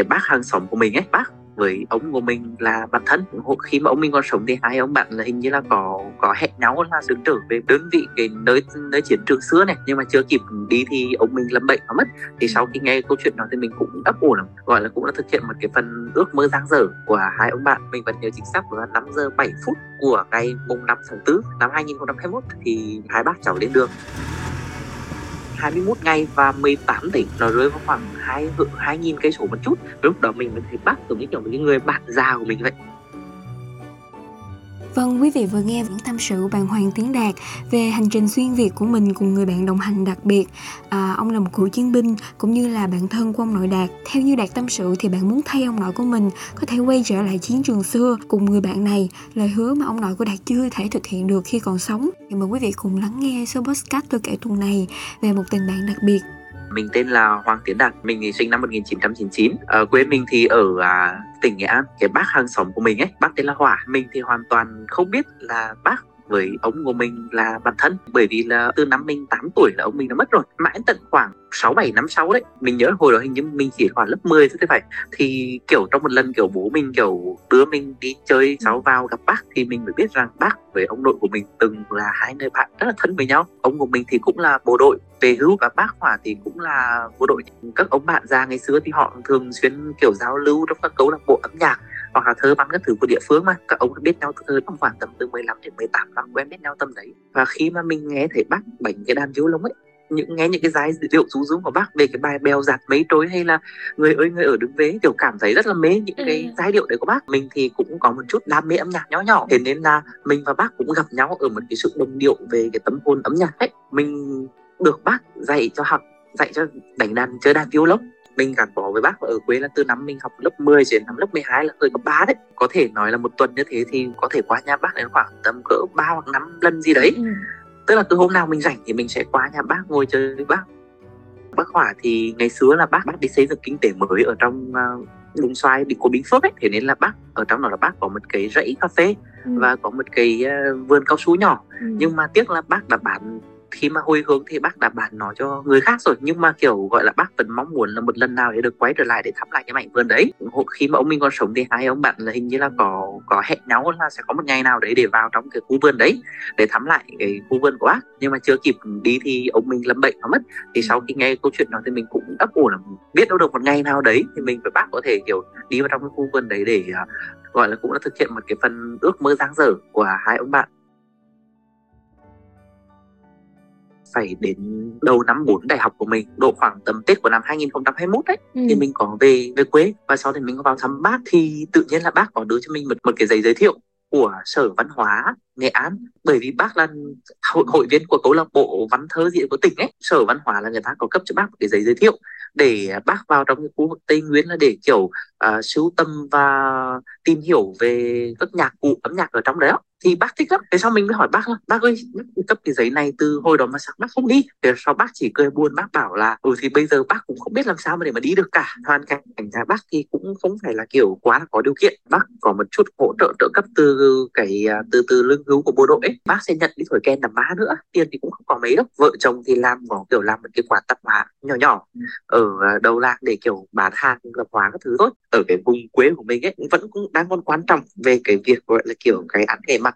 cái bác hàng xóm của mình ấy bác với ông của mình là bạn thân. Khi mà ông mình còn sống thì hai ông bạn là hình như là có có hẹn nhau là đứng trở về đơn vị cái nơi nơi chiến trường xưa này. Nhưng mà chưa kịp đi thì ông mình lâm bệnh và mất. Thì sau khi nghe câu chuyện đó thì mình cũng ấp ủ lắm. Gọi là cũng đã thực hiện một cái phần ước mơ giang dở của hai ông bạn. Mình vẫn nhớ chính xác là 5 giờ 7 phút của ngày mùng 5 tháng 4 năm 2021 thì hai bác cháu lên đường 21 ngày và 18 tỉnh nó rơi vào khoảng hai hai nghìn cây số một chút. Lúc đó mình mới thấy bắt giống như kiểu một cái người bạn già của mình vậy. Vâng, quý vị vừa nghe những tâm sự bạn Hoàng Tiến Đạt về hành trình xuyên Việt của mình cùng người bạn đồng hành đặc biệt. À, ông là một cựu chiến binh cũng như là bạn thân của ông nội Đạt. Theo như Đạt tâm sự thì bạn muốn thay ông nội của mình có thể quay trở lại chiến trường xưa cùng người bạn này. Lời hứa mà ông nội của Đạt chưa thể thực hiện được khi còn sống. Thì mời quý vị cùng lắng nghe số podcast tôi kể tuần này về một tình bạn đặc biệt mình tên là Hoàng Tiến Đạt, mình thì sinh năm 1999. Ở ờ, quê mình thì ở à, tỉnh Nghệ An. Cái bác hàng xóm của mình ấy, bác tên là Hỏa. Mình thì hoàn toàn không biết là bác với ông của mình là bạn thân. Bởi vì là từ năm mình 8 tuổi là ông mình đã mất rồi. Mãi tận khoảng 6 7 năm sau đấy, mình nhớ hồi đó hình như mình chỉ khoảng lớp 10 thôi thế phải. Thì kiểu trong một lần kiểu bố mình kiểu đưa mình đi chơi cháu vào gặp bác thì mình mới biết rằng bác với ông nội của mình từng là hai người bạn rất là thân với nhau. Ông của mình thì cũng là bộ đội về hưu và bác hỏa thì cũng là bộ đội. Các ông bạn già ngày xưa thì họ thường xuyên kiểu giao lưu trong các câu lạc bộ âm nhạc hoặc là thơ văn các thứ của địa phương mà các ông biết nhau từ trong khoảng tầm từ 15 đến 18 năm quen biết nhau tầm đấy. Và khi mà mình nghe thấy bác bánh cái đàn violon ấy những nghe những cái giai điệu rú rú của bác về cái bài bèo giặt mấy trối hay là người ơi người ở đứng vế kiểu cảm thấy rất là mê những ừ. cái giai điệu đấy của bác. Mình thì cũng có một chút đam mê âm nhạc nhỏ nhỏ. Thế nên là mình và bác cũng gặp nhau ở một cái sự đồng điệu về cái tấm hồn âm nhạc ấy. Mình được bác dạy cho học dạy cho đánh đàn chơi đàn violon mình gắn bó với bác ở quê là từ năm mình học lớp 10 đến năm lớp 12 là hơi cấp 3 đấy có thể nói là một tuần như thế thì có thể qua nhà bác đến khoảng tầm cỡ 3 hoặc 5 lần gì đấy ừ. tức là từ hôm nào mình rảnh thì mình sẽ qua nhà bác ngồi chơi với bác bác hỏa thì ngày xưa là bác bác đi xây dựng kinh tế mới ở trong uh, Đồng xoài bị của Bình Phước ấy thế nên là bác ở trong đó là bác có một cái rẫy cà phê ừ. và có một cái uh, vườn cao su nhỏ ừ. nhưng mà tiếc là bác đã bán khi mà hồi hướng thì bác đã bán nó cho người khác rồi. Nhưng mà kiểu gọi là bác vẫn mong muốn là một lần nào để được quay trở lại để thăm lại cái mảnh vườn đấy. Khi mà ông mình còn sống thì hai ông bạn là hình như là có có hẹn nhau là sẽ có một ngày nào đấy để vào trong cái khu vườn đấy để thăm lại cái khu vườn của bác. Nhưng mà chưa kịp đi thì ông mình lâm bệnh và mất. Thì sau khi nghe câu chuyện đó thì mình cũng ấp ủ là biết đâu được một ngày nào đấy thì mình với bác có thể kiểu đi vào trong cái khu vườn đấy để uh, gọi là cũng đã thực hiện một cái phần ước mơ giang dở của hai ông bạn phải đến đầu năm 4 đại học của mình độ khoảng tầm Tết của năm 2021 đấy. Ừ. thì mình có về về quê và sau thì mình có vào thăm bác thì tự nhiên là bác có đưa cho mình một một cái giấy giới thiệu của sở văn hóa nghệ an. Bởi vì bác là hội, hội viên của câu lạc bộ văn thơ diễn của tỉnh ấy. Sở văn hóa là người ta có cấp cho bác một cái giấy giới thiệu để bác vào trong cái khu vực tây nguyên là để kiểu uh, sưu tầm và tìm hiểu về các nhạc cụ âm nhạc ở trong đấy thì bác thích lắm. Thế sao mình mới hỏi bác là, bác ơi, bác cấp cái giấy này từ hồi đó mà sao bác không đi? Thế sau bác chỉ cười buồn, bác bảo là ừ thì bây giờ bác cũng không biết làm sao mà để mà đi được cả. Hoàn cảnh nhà bác thì cũng không phải là kiểu quá là có điều kiện. Bác có một chút hỗ trợ trợ cấp từ cái à, từ từ lương hưu của bộ đội ấy. bác sẽ nhận đi thổi kèn làm má nữa. Tiền thì cũng không có mấy đâu. Vợ chồng thì làm có kiểu làm một cái quán tạp hóa nhỏ nhỏ ở à, đầu làng để kiểu bán hàng, lập hóa các thứ thôi. Ở cái vùng quê của mình ấy, vẫn cũng đang còn quan trọng về cái việc gọi là kiểu cái ăn nghề mà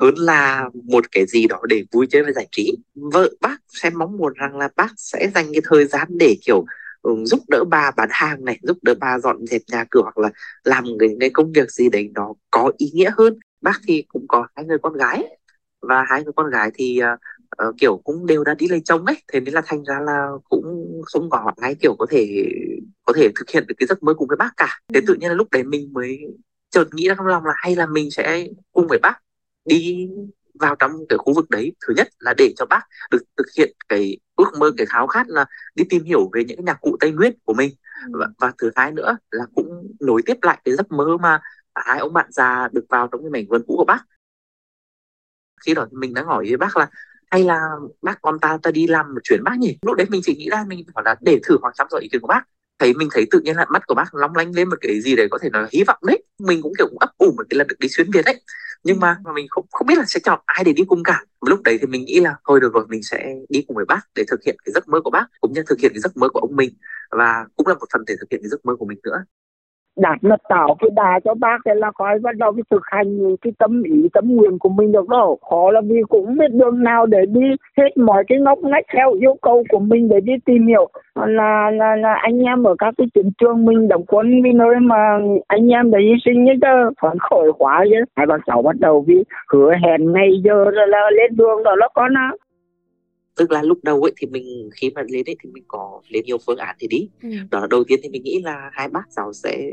hơn là một cái gì đó để vui chơi và giải trí. Vợ bác sẽ mong muốn rằng là bác sẽ dành cái thời gian để kiểu um, giúp đỡ bà bán hàng này giúp đỡ bà dọn dẹp nhà cửa hoặc là làm cái, cái công việc gì đấy nó có ý nghĩa hơn. Bác thì cũng có hai người con gái và hai người con gái thì uh, uh, kiểu cũng đều đã đi lấy chồng ấy. Thế nên là thành ra là cũng không có ai kiểu có thể có thể thực hiện được cái giấc mơ cùng với bác cả. Thế tự nhiên là lúc đấy mình mới chợt nghĩ ra trong lòng là hay là mình sẽ cùng với bác đi vào trong cái khu vực đấy. Thứ nhất là để cho bác được thực hiện cái ước mơ cái khao khát là đi tìm hiểu về những nhạc cụ tây nguyên của mình. Ừ. và, và thứ hai nữa là cũng nối tiếp lại cái giấc mơ mà hai ông bạn già được vào trong cái mảnh vườn cũ của bác. Khi đó mình đã hỏi với bác là hay là bác con ta ta đi làm một chuyến bác nhỉ? Lúc đấy mình chỉ nghĩ ra mình bảo là để thử hỏi thăm dò ý kiến của bác thấy, mình thấy tự nhiên là mắt của bác long lanh lên một cái gì đấy có thể nói hy vọng đấy. Mình cũng, kiểu, cũng ấp ủ một cái lần được đi xuyên việt đấy nhưng mà mình không không biết là sẽ chọn ai để đi cùng cả. Lúc đấy thì mình nghĩ là, thôi được rồi, mình sẽ đi cùng với bác để thực hiện cái giấc mơ của bác, cũng như thực hiện cái giấc mơ của ông mình. Và cũng là một phần để thực hiện cái giấc mơ của mình nữa đạt nó tạo cái đà cho bác thì là khỏi bắt đầu cái thực hành cái tâm ý tâm nguyện của mình được đâu. Khó là vì cũng biết đường nào để đi hết mọi cái ngóc ngách theo yêu cầu của mình để đi tìm hiểu. Là là là anh em ở các cái chiến trường mình đóng quân vì nơi mà anh em đã hy sinh nhất chứ phấn khởi quá chứ. Hai bác cháu bắt đầu vì hứa hẹn ngày giờ là, là lên đường đó là con á tức là lúc đầu ấy thì mình khi mà lên ấy thì mình có lên nhiều phương án thì đi. Ừ. đó là đầu tiên thì mình nghĩ là hai bác cháu sẽ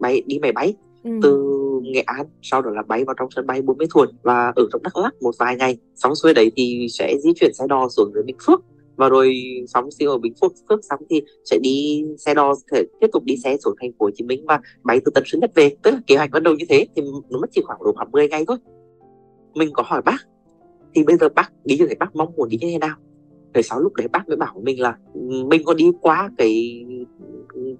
bay đi máy bay ừ. từ Nghệ An sau đó là bay vào trong sân bay Buôn Mê Thuột và ở trong Đắk Lắk một vài ngày. Xong xuôi đấy thì sẽ di chuyển xe đò xuống dưới Bình Phước. Và rồi xong khi ở Bình Phước Phước xong thì sẽ đi xe đò thể tiếp tục đi xe xuống thành phố Hồ Chí Minh và bay từ Tân Sơn Nhất về. Tức là kế hoạch ban đầu như thế thì nó mất chỉ khoảng độ khoảng 10 ngày thôi. Mình có hỏi bác thì bây giờ bác, nghĩ như thế, bác mong muốn đi như thế nào? Thầy sau lúc đấy bác mới bảo mình là, mình có đi qua cái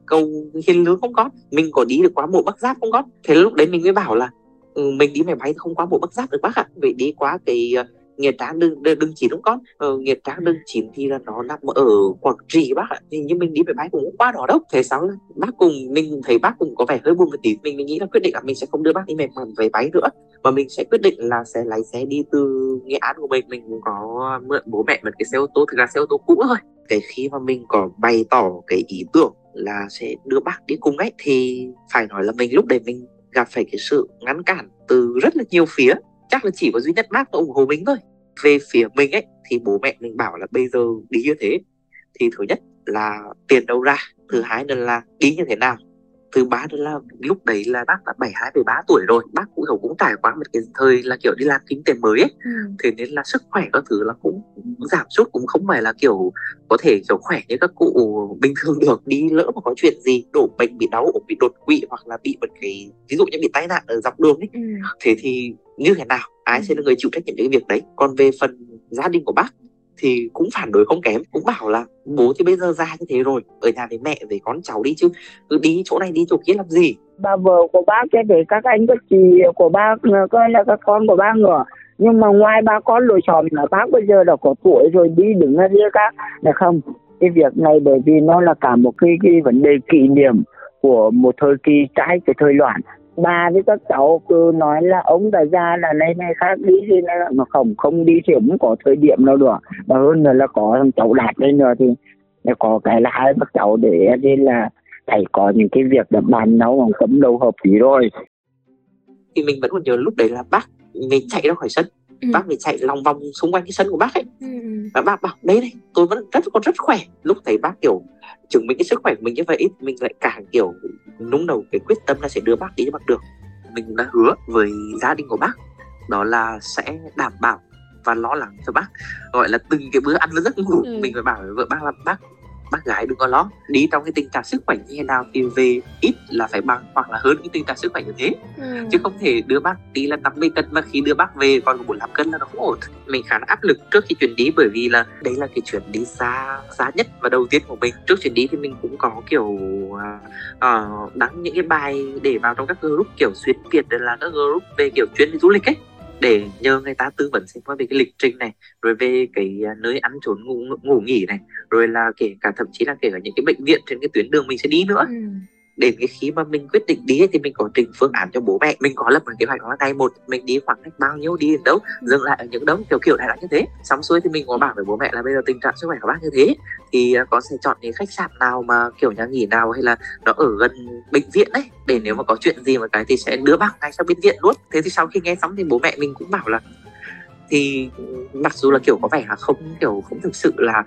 cầu hiền lương không có mình có đi được qua mộ bắc giáp không có thế lúc đấy mình mới bảo là ừ, mình đi máy bay không qua mộ bắc giáp được bác ạ. Vậy đi qua cái nghĩa trang đừng đừng chín đúng con. Ờ, nghĩa trang đừng chín thì là nó nằm ở quảng trị bác ạ. Thì như mình đi máy bay cũng qua đó đâu. Thế sao? Bác cùng mình thấy bác cũng có vẻ hơi buồn một tí. Mình mình nghĩ là quyết định là mình sẽ không đưa bác đi máy máy bay nữa. Mà mình sẽ quyết định là sẽ lái xe đi từ nghệ án của mình. Mình cũng có mượn bố mẹ một cái xe ô tô thực ra xe ô tô cũ thôi. Cái khi mà mình có bày tỏ cái ý tưởng là sẽ đưa bác đi cùng ấy thì phải nói là mình lúc đấy mình gặp phải cái sự ngăn cản từ rất là nhiều phía chắc là chỉ có duy nhất bác ủng hộ mình thôi. Về phía mình ấy thì bố mẹ mình bảo là bây giờ đi như thế thì thứ nhất là tiền đâu ra thứ hai nữa là đi như thế nào. Thứ ba nữa là lúc đấy là bác đã bảy hai ba tuổi rồi bác cũng cũng trải qua một cái thời là kiểu đi làm kinh tế mới ấy. Ừ. thế nên là sức khỏe các thứ là cũng giảm sút cũng không phải là kiểu có thể kiểu khỏe như các cụ bình thường được đi lỡ mà có chuyện gì đổ bệnh bị đau bị đột quỵ hoặc là bị một cái ví dụ như bị tai nạn ở dọc đường ấy. Ừ. thế thì như thế nào? Ai sẽ là người chịu trách nhiệm những cái việc đấy? Còn về phần gia đình của bác thì cũng phản đối không kém cũng bảo là bố thì bây giờ ra như thế rồi ở nhà với mẹ với con cháu đi chứ cứ đi chỗ này đi chỗ kia làm gì? Bà vợ của bác để các anh các chị của bác coi là các con của bác nữa nhưng mà ngoài ba con lối xóm là bác bây giờ đã có tuổi rồi, đi đứng ra riêng các, là không? Cái việc này bởi vì nó là cả một cái cái vấn đề kỷ niệm của một thời kỳ trái cái thời loạn. Bà với các cháu cứ nói là ông đã ra là này nay khác, đi thì mà không không đi thì cũng có thời điểm nào được. Và hơn nữa là có thằng cháu đạt đây nữa thì có cái là hai các cháu để nên là phải có những cái việc để bàn nấu bằng cấm đầu hợp lý rồi. Thì mình vẫn còn nhớ lúc đấy là bác mình chạy ra khỏi sân ừ. bác mình chạy lòng vòng xung quanh cái sân của bác ấy ừ. ừ. và bác bảo đấy này tôi vẫn rất còn rất khỏe lúc thấy bác kiểu chứng minh cái sức khỏe của mình như vậy mình lại càng kiểu nung đầu cái quyết tâm là sẽ đưa bác đi cho bác được mình đã hứa với gia đình của bác đó là sẽ đảm bảo và lo lắng cho bác gọi là từng cái bữa ăn và giấc ngủ ừ. mình phải bảo với vợ bác là bác bác gái đừng có lo. Đi trong cái tình trạng sức khỏe như thế nào thì về ít là phải bằng hoặc là hơn cái tình trạng sức khỏe như thế. Ừ. chứ không thể đưa bác đi là 50 cân mà khi đưa bác về còn có 45 cân là nó không ổn. Mình khá là áp lực trước khi chuyển đi bởi vì là đây là cái chuyển đi xa xa nhất và đầu tiên của mình. Trước chuyển đi thì mình cũng có kiểu uh, đăng những cái bài để vào trong các group kiểu xuyên việt là các group về kiểu chuyên đi du lịch ấy để nhờ người ta tư vấn xem qua về cái lịch trình này rồi về cái à, nơi ăn trốn ngủ, ngủ nghỉ này rồi là kể cả thậm chí là kể cả những cái bệnh viện trên cái tuyến đường mình sẽ đi nữa. Ừ đến cái khi mà mình quyết định đi thì mình có trình phương án cho bố mẹ. Mình có lập một kế hoạch là ngày một, mình đi khoảng cách bao nhiêu đi đến đâu, dừng lại ở những đâu, kiểu kiểu này là như thế. Xong xuôi thì mình có bảo với bố mẹ là bây giờ tình trạng sức khỏe của bác như thế, thì à, có sẽ chọn những khách sạn nào mà, kiểu, nhà nghỉ nào hay là nó ở gần bệnh viện đấy để nếu mà có chuyện gì mà cái thì sẽ đưa bác ngay sang bệnh viện luôn. Thế thì sau khi nghe xong thì bố mẹ mình cũng bảo là thì mặc dù là kiểu có vẻ là không kiểu không thực sự là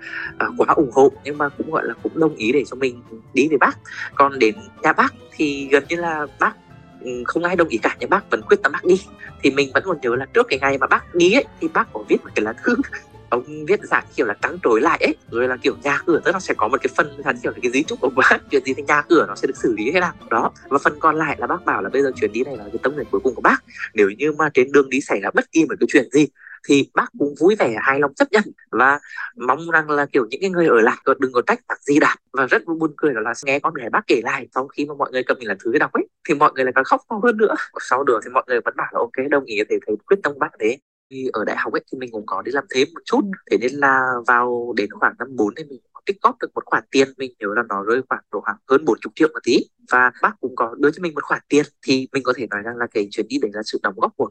uh, quá ủng hộ nhưng mà cũng gọi là cũng đồng ý để cho mình đi về bác. Còn đến nhà bác thì gần như là bác ừ, không ai đồng ý cả nhưng bác vẫn quyết tâm bác đi. Thì mình vẫn còn nhớ là trước cái ngày mà bác đi ấy thì bác có viết một cái lá thư. Ông viết dạng kiểu là trắng trối lại ấy rồi là kiểu nhà cửa tức là sẽ có một cái phần là kiểu là cái di trúc của bác chuyện gì thì nhà cửa nó sẽ được xử lý thế nào. Đó và phần còn lại là bác bảo là bây giờ chuyến đi này là cái tâm nguyện cuối cùng của bác. Nếu như mà trên đường đi xảy ra bất kỳ một cái chuyện gì thì bác cũng vui vẻ hài lòng chấp nhận và mong rằng là kiểu những cái người ở lại đừng có trách bác gì đạt và rất buồn cười đó là nghe con gái bác kể lại sau khi mà mọi người cầm mình là thứ đọc ấy thì mọi người lại càng khóc to hơn nữa. Sau đó thì mọi người vẫn bảo là ok đồng ý thì thầy quyết tâm bác đấy. Thì ở đại học ấy thì mình cũng có đi làm thêm một chút thế nên là vào đến khoảng năm 4 thì mình tích góp được một khoản tiền mình nhớ là nó rơi khoảng độ khoảng hơn 40 triệu một tí. Và bác cũng có đưa cho mình một khoản tiền thì mình có thể nói rằng là cái chuyến đi đấy là sự đóng góp của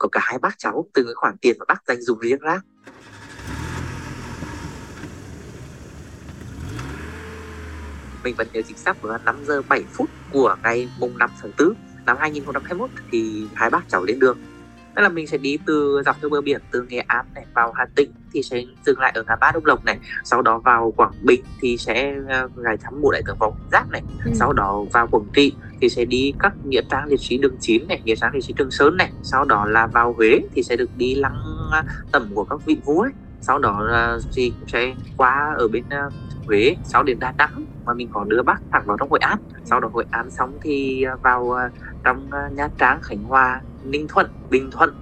của cả hai bác cháu từ cái khoản tiền mà bác dành dùng riêng ra mình vẫn nhớ chính xác là 5 giờ 7 phút của ngày mùng 5 tháng 4 năm 2021 thì hai bác cháu lên đường. Tức là mình sẽ đi từ dọc theo bờ biển từ nghệ an này vào hà tĩnh thì sẽ dừng lại ở ngã ba đông lộc này sau đó vào quảng bình thì sẽ gài thăm mộ đại tướng võ giáp này. Ừ. sau đó vào quảng trị thì sẽ đi các nghĩa trang liệt sĩ đường chín này nghĩa trang liệt sĩ trường sơn này. Sau đó là vào huế thì sẽ được đi lăng tẩm của các vị vua ấy. Sau đó thì sẽ qua ở bên uh, Huế sau đến Đà Nẵng mà mình có đưa bác thẳng vào trong Hội An. Sau đó Hội An xong thì vào trong Nha Trang Khánh Hòa Ninh Thuận Bình Thuận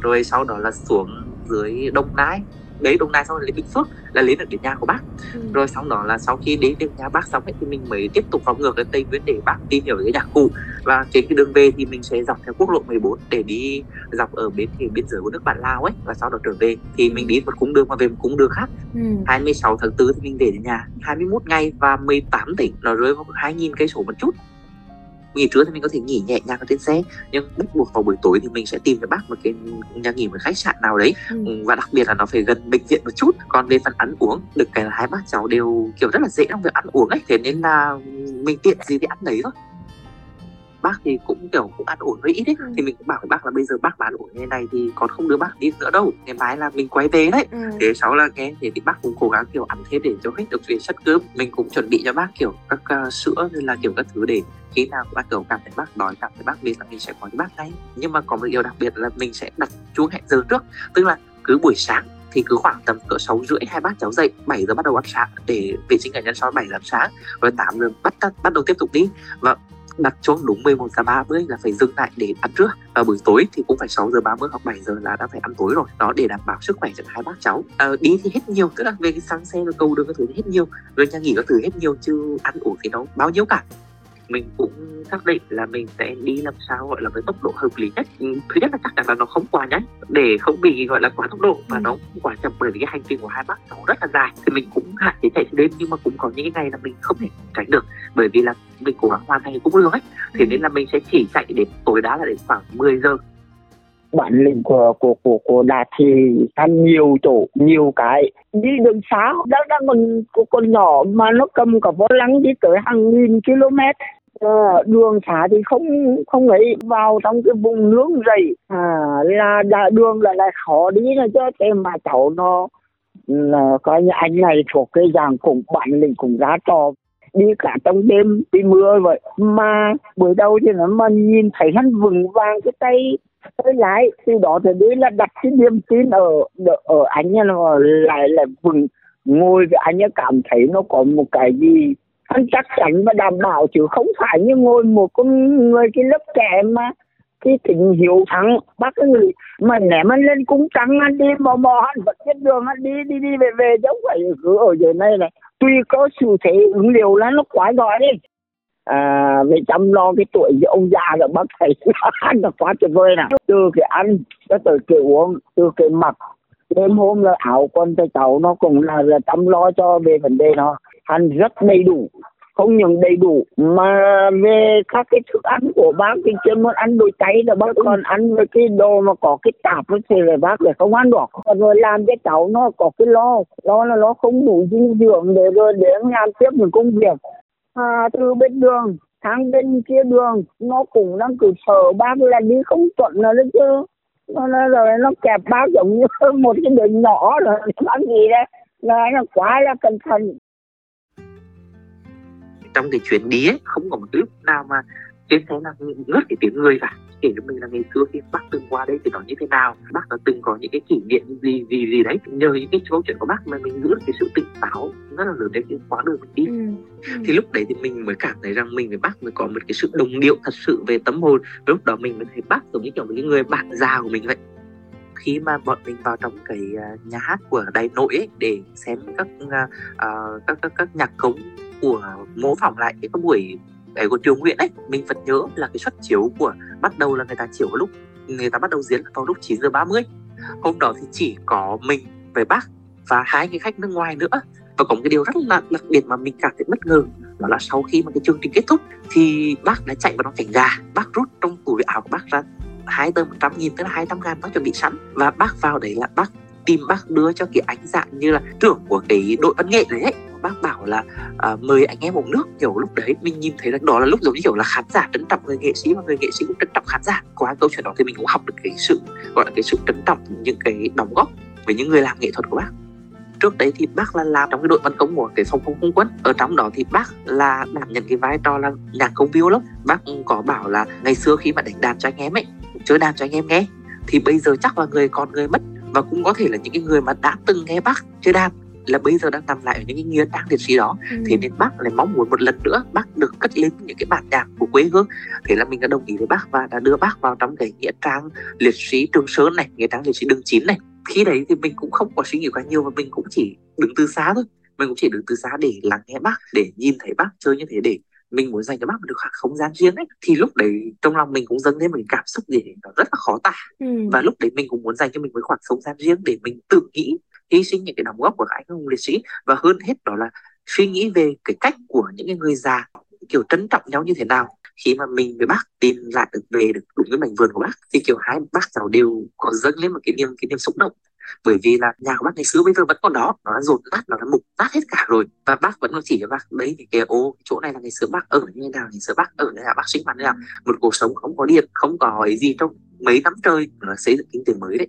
rồi sau đó là xuống dưới Đông Nai đấy Đông Nai xong rồi lên Bình Phước là lên được đến nhà của bác. Ừ. rồi xong đó là sau khi đến được nhà bác xong ấy, thì mình mới tiếp tục vào ngược lên Tây Nguyên để bác tìm hiểu cái nhạc cụ. Và trên cái đường về thì mình sẽ dọc theo quốc lộ 14 để đi dọc ở bên thì biên giới của nước bạn Lào ấy và sau đó trở về. Thì mình đi một cung đường mà về một cung đường khác. Ừ. 26 tháng 4 thì mình về đến nhà. 21 ngày và 18 tỉnh nó rơi vào 2.000 cây số một chút nghỉ trưa thì mình có thể nghỉ nhẹ nhàng ở trên xe nhưng bắt buộc vào buổi tối thì mình sẽ tìm cho bác một cái nhà nghỉ một khách sạn nào đấy ừ. ừ. và đặc biệt là nó phải gần bệnh viện một chút còn về phần ăn uống được cái là hai bác cháu đều kiểu rất là dễ trong việc ăn uống ấy thế nên là mình tiện gì thì ăn đấy thôi bác thì cũng kiểu cũng ăn uống hơi ít ấy. Ừ. thì mình cũng bảo với bác là bây giờ bác ăn uống như này thì còn không đưa bác đi nữa đâu. Ngày mai là mình quay về đấy. Ừ. thế sau là nghe thì, thì bác cũng cố gắng kiểu ăn thế để cho hết được về chất cơm mình cũng chuẩn bị cho bác kiểu các uh, sữa hay là kiểu các thứ để khi nào bác kiểu cảm thấy bác đói cảm thấy bác biết là mình sẽ có cho bác ngay. Nhưng mà có một điều đặc biệt là mình sẽ đặt chuông hẹn giờ trước. Tức là cứ buổi sáng thì cứ khoảng tầm cỡ sáu rưỡi hai bác cháu dậy 7 giờ bắt đầu ăn sáng để vệ sinh cá nhân sau 7 giờ ăn sáng. Rồi 8 giờ bắt bắt đầu tiếp tục đi. Và đặt chuông đúng 11 giờ 30 là phải dừng lại để ăn trước. Và buổi tối thì cũng phải 6 giờ 30 hoặc 7 giờ là đã phải ăn tối rồi. Đó để đảm bảo sức khỏe cho hai bác cháu. À, đi thì hết nhiều tức là về cái xăng xe rồi câu đường các thứ hết nhiều. Rồi nhà nghỉ các thứ hết nhiều chứ ăn uống thì nó bao nhiêu cả mình cũng xác định là mình sẽ đi làm sao gọi là với tốc độ hợp lý nhất ừ, thứ nhất là chắc chắn là nó không quá nhanh để không bị gọi là quá tốc độ và ừ. nó cũng quá chậm bởi vì cái hành trình của hai bác nó rất là dài thì mình cũng hạn chế chạy đêm nhưng mà cũng có những cái ngày là mình không thể tránh được bởi vì là mình cố gắng hoàn thành cũng được ấy thế ừ. nên là mình sẽ chỉ chạy đến tối đa là đến khoảng 10 giờ bản lĩnh của của của của đạt thì ăn nhiều chỗ nhiều cái. Đi đường xá đang đang còn còn nhỏ mà nó cầm cả vô lăng đi tới hàng nghìn km. À, đường xá thì không không ấy vào trong cái vùng nướng dày à, là là đường là lại khó đi là cho thế mà cháu nó ừ, là coi như anh này thuộc cái dạng cùng bản lĩnh cùng giá trò. Đi cả trong đêm đi mưa vậy. Mà buổi đầu thì nó mà nhìn thấy hắn vững vàng cái tay tới lái từ đó thì đấy là đặt cái niềm tin ở ở anh ấy là lại là vừng ngồi với anh ấy cảm thấy nó có một cái gì anh chắc chắn và đảm bảo chứ không phải như ngồi một con người cái lớp trẻ mà cái tình hiểu thắng. Bác người mà ném anh lên cũng trắng anh đi mò mò, anh vẫn chết đường, anh đi đi đi, về về chứ không phải cứ ở dưới này này. Tuy có sự thế ứng liều là nó quá giỏi đi à, về chăm lo cái tuổi với ông già rồi bác thầy ăn là quá tuyệt vời nè. Từ cái ăn cho tới cái uống từ cái mặc đêm hôm là áo quần cho cháu nó cũng là, là chăm lo cho về vấn đề nó. Ăn rất đầy đủ không những đầy đủ mà về các cái thức ăn của bác thì chuyên môn ăn đồ cháy là bác còn ăn với cái đồ mà có cái tạp thì là bác lại không ăn được. Rồi làm cho cháu nó có cái lo lo là nó không đủ dinh dưỡng để rồi để làm tiếp một công việc à, từ bên đường sang bên kia đường nó cũng đang cứ sợ bác là đi không chuẩn rồi đấy chứ. Nó, nó rồi nó kẹp bác giống như một cái đường nhỏ rồi bác gì đấy là nó quá là cẩn thận. Trong cái chuyến đi ấy không có một lúc nào mà trên xe là ngớt cái tiếng người cả. Kể cho mình là ngày xưa khi bác từng qua đây thì nó như thế nào? Bác đã từng có những cái kỷ niệm gì gì gì đấy? Nhờ những cái câu chuyện của bác mà mình giữ được cái sự tỉnh táo rất là lớn đến cái quãng đường mình đi ừ. thì lúc đấy thì mình mới cảm thấy rằng mình với bác mới có một cái sự đồng điệu thật sự về tâm hồn. Lúc đó mình mới thấy bác giống như kiểu một cái người bạn già của mình vậy. Khi mà bọn mình vào trong cái uh, nhà hát của đại nội ấy, để xem các uh, các, các các nhạc cống của mô phỏng lại cái buổi cái của Triều Nguyện ấy, mình vẫn nhớ là cái suất chiếu của bắt đầu là người ta chiếu vào lúc, người ta bắt đầu diễn vào lúc 9 giờ 30 hôm đó thì chỉ có mình với bác và hai cái khách nước ngoài nữa. Và có một cái điều rất là đặc biệt mà mình cảm thấy bất ngờ, đó là sau khi mà cái chương trình kết thúc thì bác đã chạy vào trong cảnh gà. Bác rút trong túi áo của bác ra hai tờ một trăm nghìn tức là hai trăm ngàn bác chuẩn bị sẵn. Và bác vào đấy là bác tìm bác đưa cho cái ánh dạng như là trưởng của cái đội văn nghệ đấy ấy bác bảo là uh, mời anh em uống nước. Kiểu lúc đấy mình nhìn thấy là đó là lúc giống như kiểu là khán giả trân trọng người nghệ sĩ và người nghệ sĩ cũng trân trọng khán giả. Qua câu chuyện đó thì mình cũng học được cái sự gọi là cái sự trân trọng những cái đóng góp với những người làm nghệ thuật của bác. Trước đấy thì bác là làm trong cái đội văn công của cái phòng không không quân. Ở trong đó thì bác là đảm nhận cái vai trò là nhạc công violon bác có bảo là ngày xưa khi mà đánh đàn cho anh em ấy chơi đàn cho anh em nghe thì bây giờ chắc là người còn người mất. Và cũng có thể là những cái người mà đã từng nghe bác chơi đàn là bây giờ đang nằm lại ở những cái nghĩa trang liệt sĩ đó ừ. thế nên bác lại mong muốn một lần nữa bác được cất lên những cái bản nhạc của quê hương. Thế là mình đã đồng ý với bác và đã đưa bác vào trong cái nghĩa trang liệt sĩ trường sơn này nghĩa trang liệt sĩ đường chín này. Khi đấy thì mình cũng không có suy nghĩ quá nhiều và mình cũng chỉ đứng từ xa thôi. Mình cũng chỉ đứng từ xa để lắng nghe bác để nhìn thấy bác chơi như thế để mình muốn dành cho bác một được không gian riêng ấy. Thì lúc đấy trong lòng mình cũng dâng lên một cái cảm xúc gì nó rất là khó tả. Ừ. và lúc đấy mình cũng muốn dành cho mình một khoảng không gian riêng để mình tự nghĩ hy sinh những cái đóng góp của các anh hùng liệt sĩ. Và hơn hết đó là suy nghĩ về cái cách của những người già, kiểu trân trọng nhau như thế nào. Khi mà mình với bác tìm lại được, về được đúng cái mảnh vườn của bác, thì kiểu hai bác cháu đều có dâng lên một cái niềm cái niềm xúc động. Bởi vì là nhà của bác ngày xưa bây giờ vẫn còn đó, nó đã rột nát, nó đã mục nát hết cả rồi. Và bác vẫn chỉ cho bác đấy, thì kìa ô chỗ này là ngày xưa bác ở như thế nào, ngày xưa bác ở như là bác sinh hoạt như nào? Một cuộc sống không có điện, không có gì trong mấy năm trời nó xây dựng kinh tế mới đấy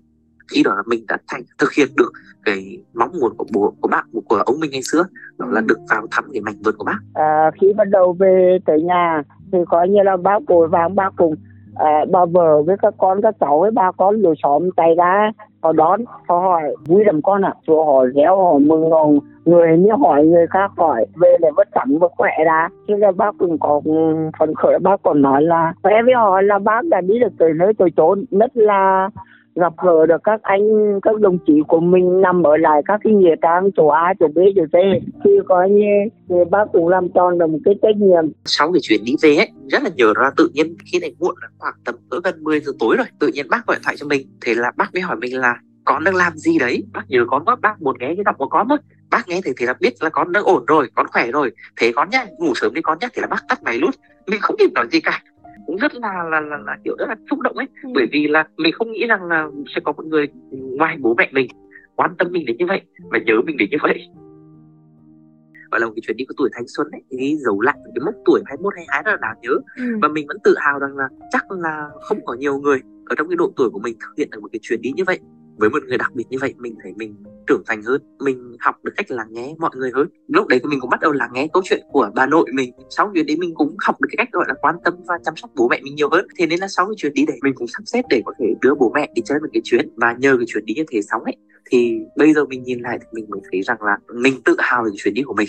khi đó là mình đã thành thực hiện được cái mong muốn của bố của bác của ông mình ngày xưa. Đó là được vào thăm cái mảnh vườn của bác. À, khi bắt đầu về tới nhà thì có như là bác vội vàng bác cùng à, bà vợ với các con các cháu với ba con lối xóm tay ra họ đón họ hỏi vui lắm con ạ. À. chỗ họ réo họ mừng họ người như hỏi người khác hỏi về để vất sẵn và khỏe ra. Chứ là bác cũng có phấn khởi bác còn nói là khỏe với họ là bác đã đi được tới nơi tới chốn rất là gặp gỡ được các anh, các đồng chí của mình nằm ở lại các cái nghĩa trang chỗ A, chỗ B, chỗ C. Khi có như thì bác cũng làm tròn được một cái trách nhiệm. Sau cái chuyến đi về ấy, rất là nhờ ra tự nhiên khi này muộn là khoảng tầm cỡ gần 10 giờ tối rồi, tự nhiên bác gọi điện thoại cho mình. Thế là bác mới hỏi mình là, con đang làm gì đấy? Bác nhớ con quá, bác muốn nghe cái giọng của con thôi. Bác nghe thì thì là biết là con đang ổn rồi, con khỏe rồi. Thế con nhá, ngủ sớm đi con nhá. Thì là bác tắt máy luôn. Mình không kịp nói gì cả cũng rất là là, là, là kiểu rất là xúc động ấy ừ. bởi vì là mình không nghĩ rằng là sẽ có một người ngoài bố mẹ mình quan tâm mình đến như vậy và nhớ mình đến như vậy gọi là một cái chuyến đi của tuổi thanh xuân ấy ghi dấu lại cái mốc tuổi 21 22 rất là đáng nhớ ừ. và mình vẫn tự hào rằng là chắc là không có nhiều người ở trong cái độ tuổi của mình thực hiện được một cái chuyến đi như vậy với một người đặc biệt như vậy mình thấy mình trưởng thành hơn, mình học được cách lắng nghe mọi người hơn. Lúc đấy thì mình cũng bắt đầu lắng nghe câu chuyện của bà nội mình. Sau chuyến đi mình cũng học được cái cách gọi là quan tâm và chăm sóc bố mẹ mình nhiều hơn. Thế nên là sau cái chuyến đi đấy, mình cũng sắp xếp để có thể đưa bố mẹ đi chơi một cái chuyến. Và nhờ cái chuyến đi như thế xong ấy, thì bây giờ mình nhìn lại thì mình mới thấy rằng là mình tự hào về cái chuyến đi của mình.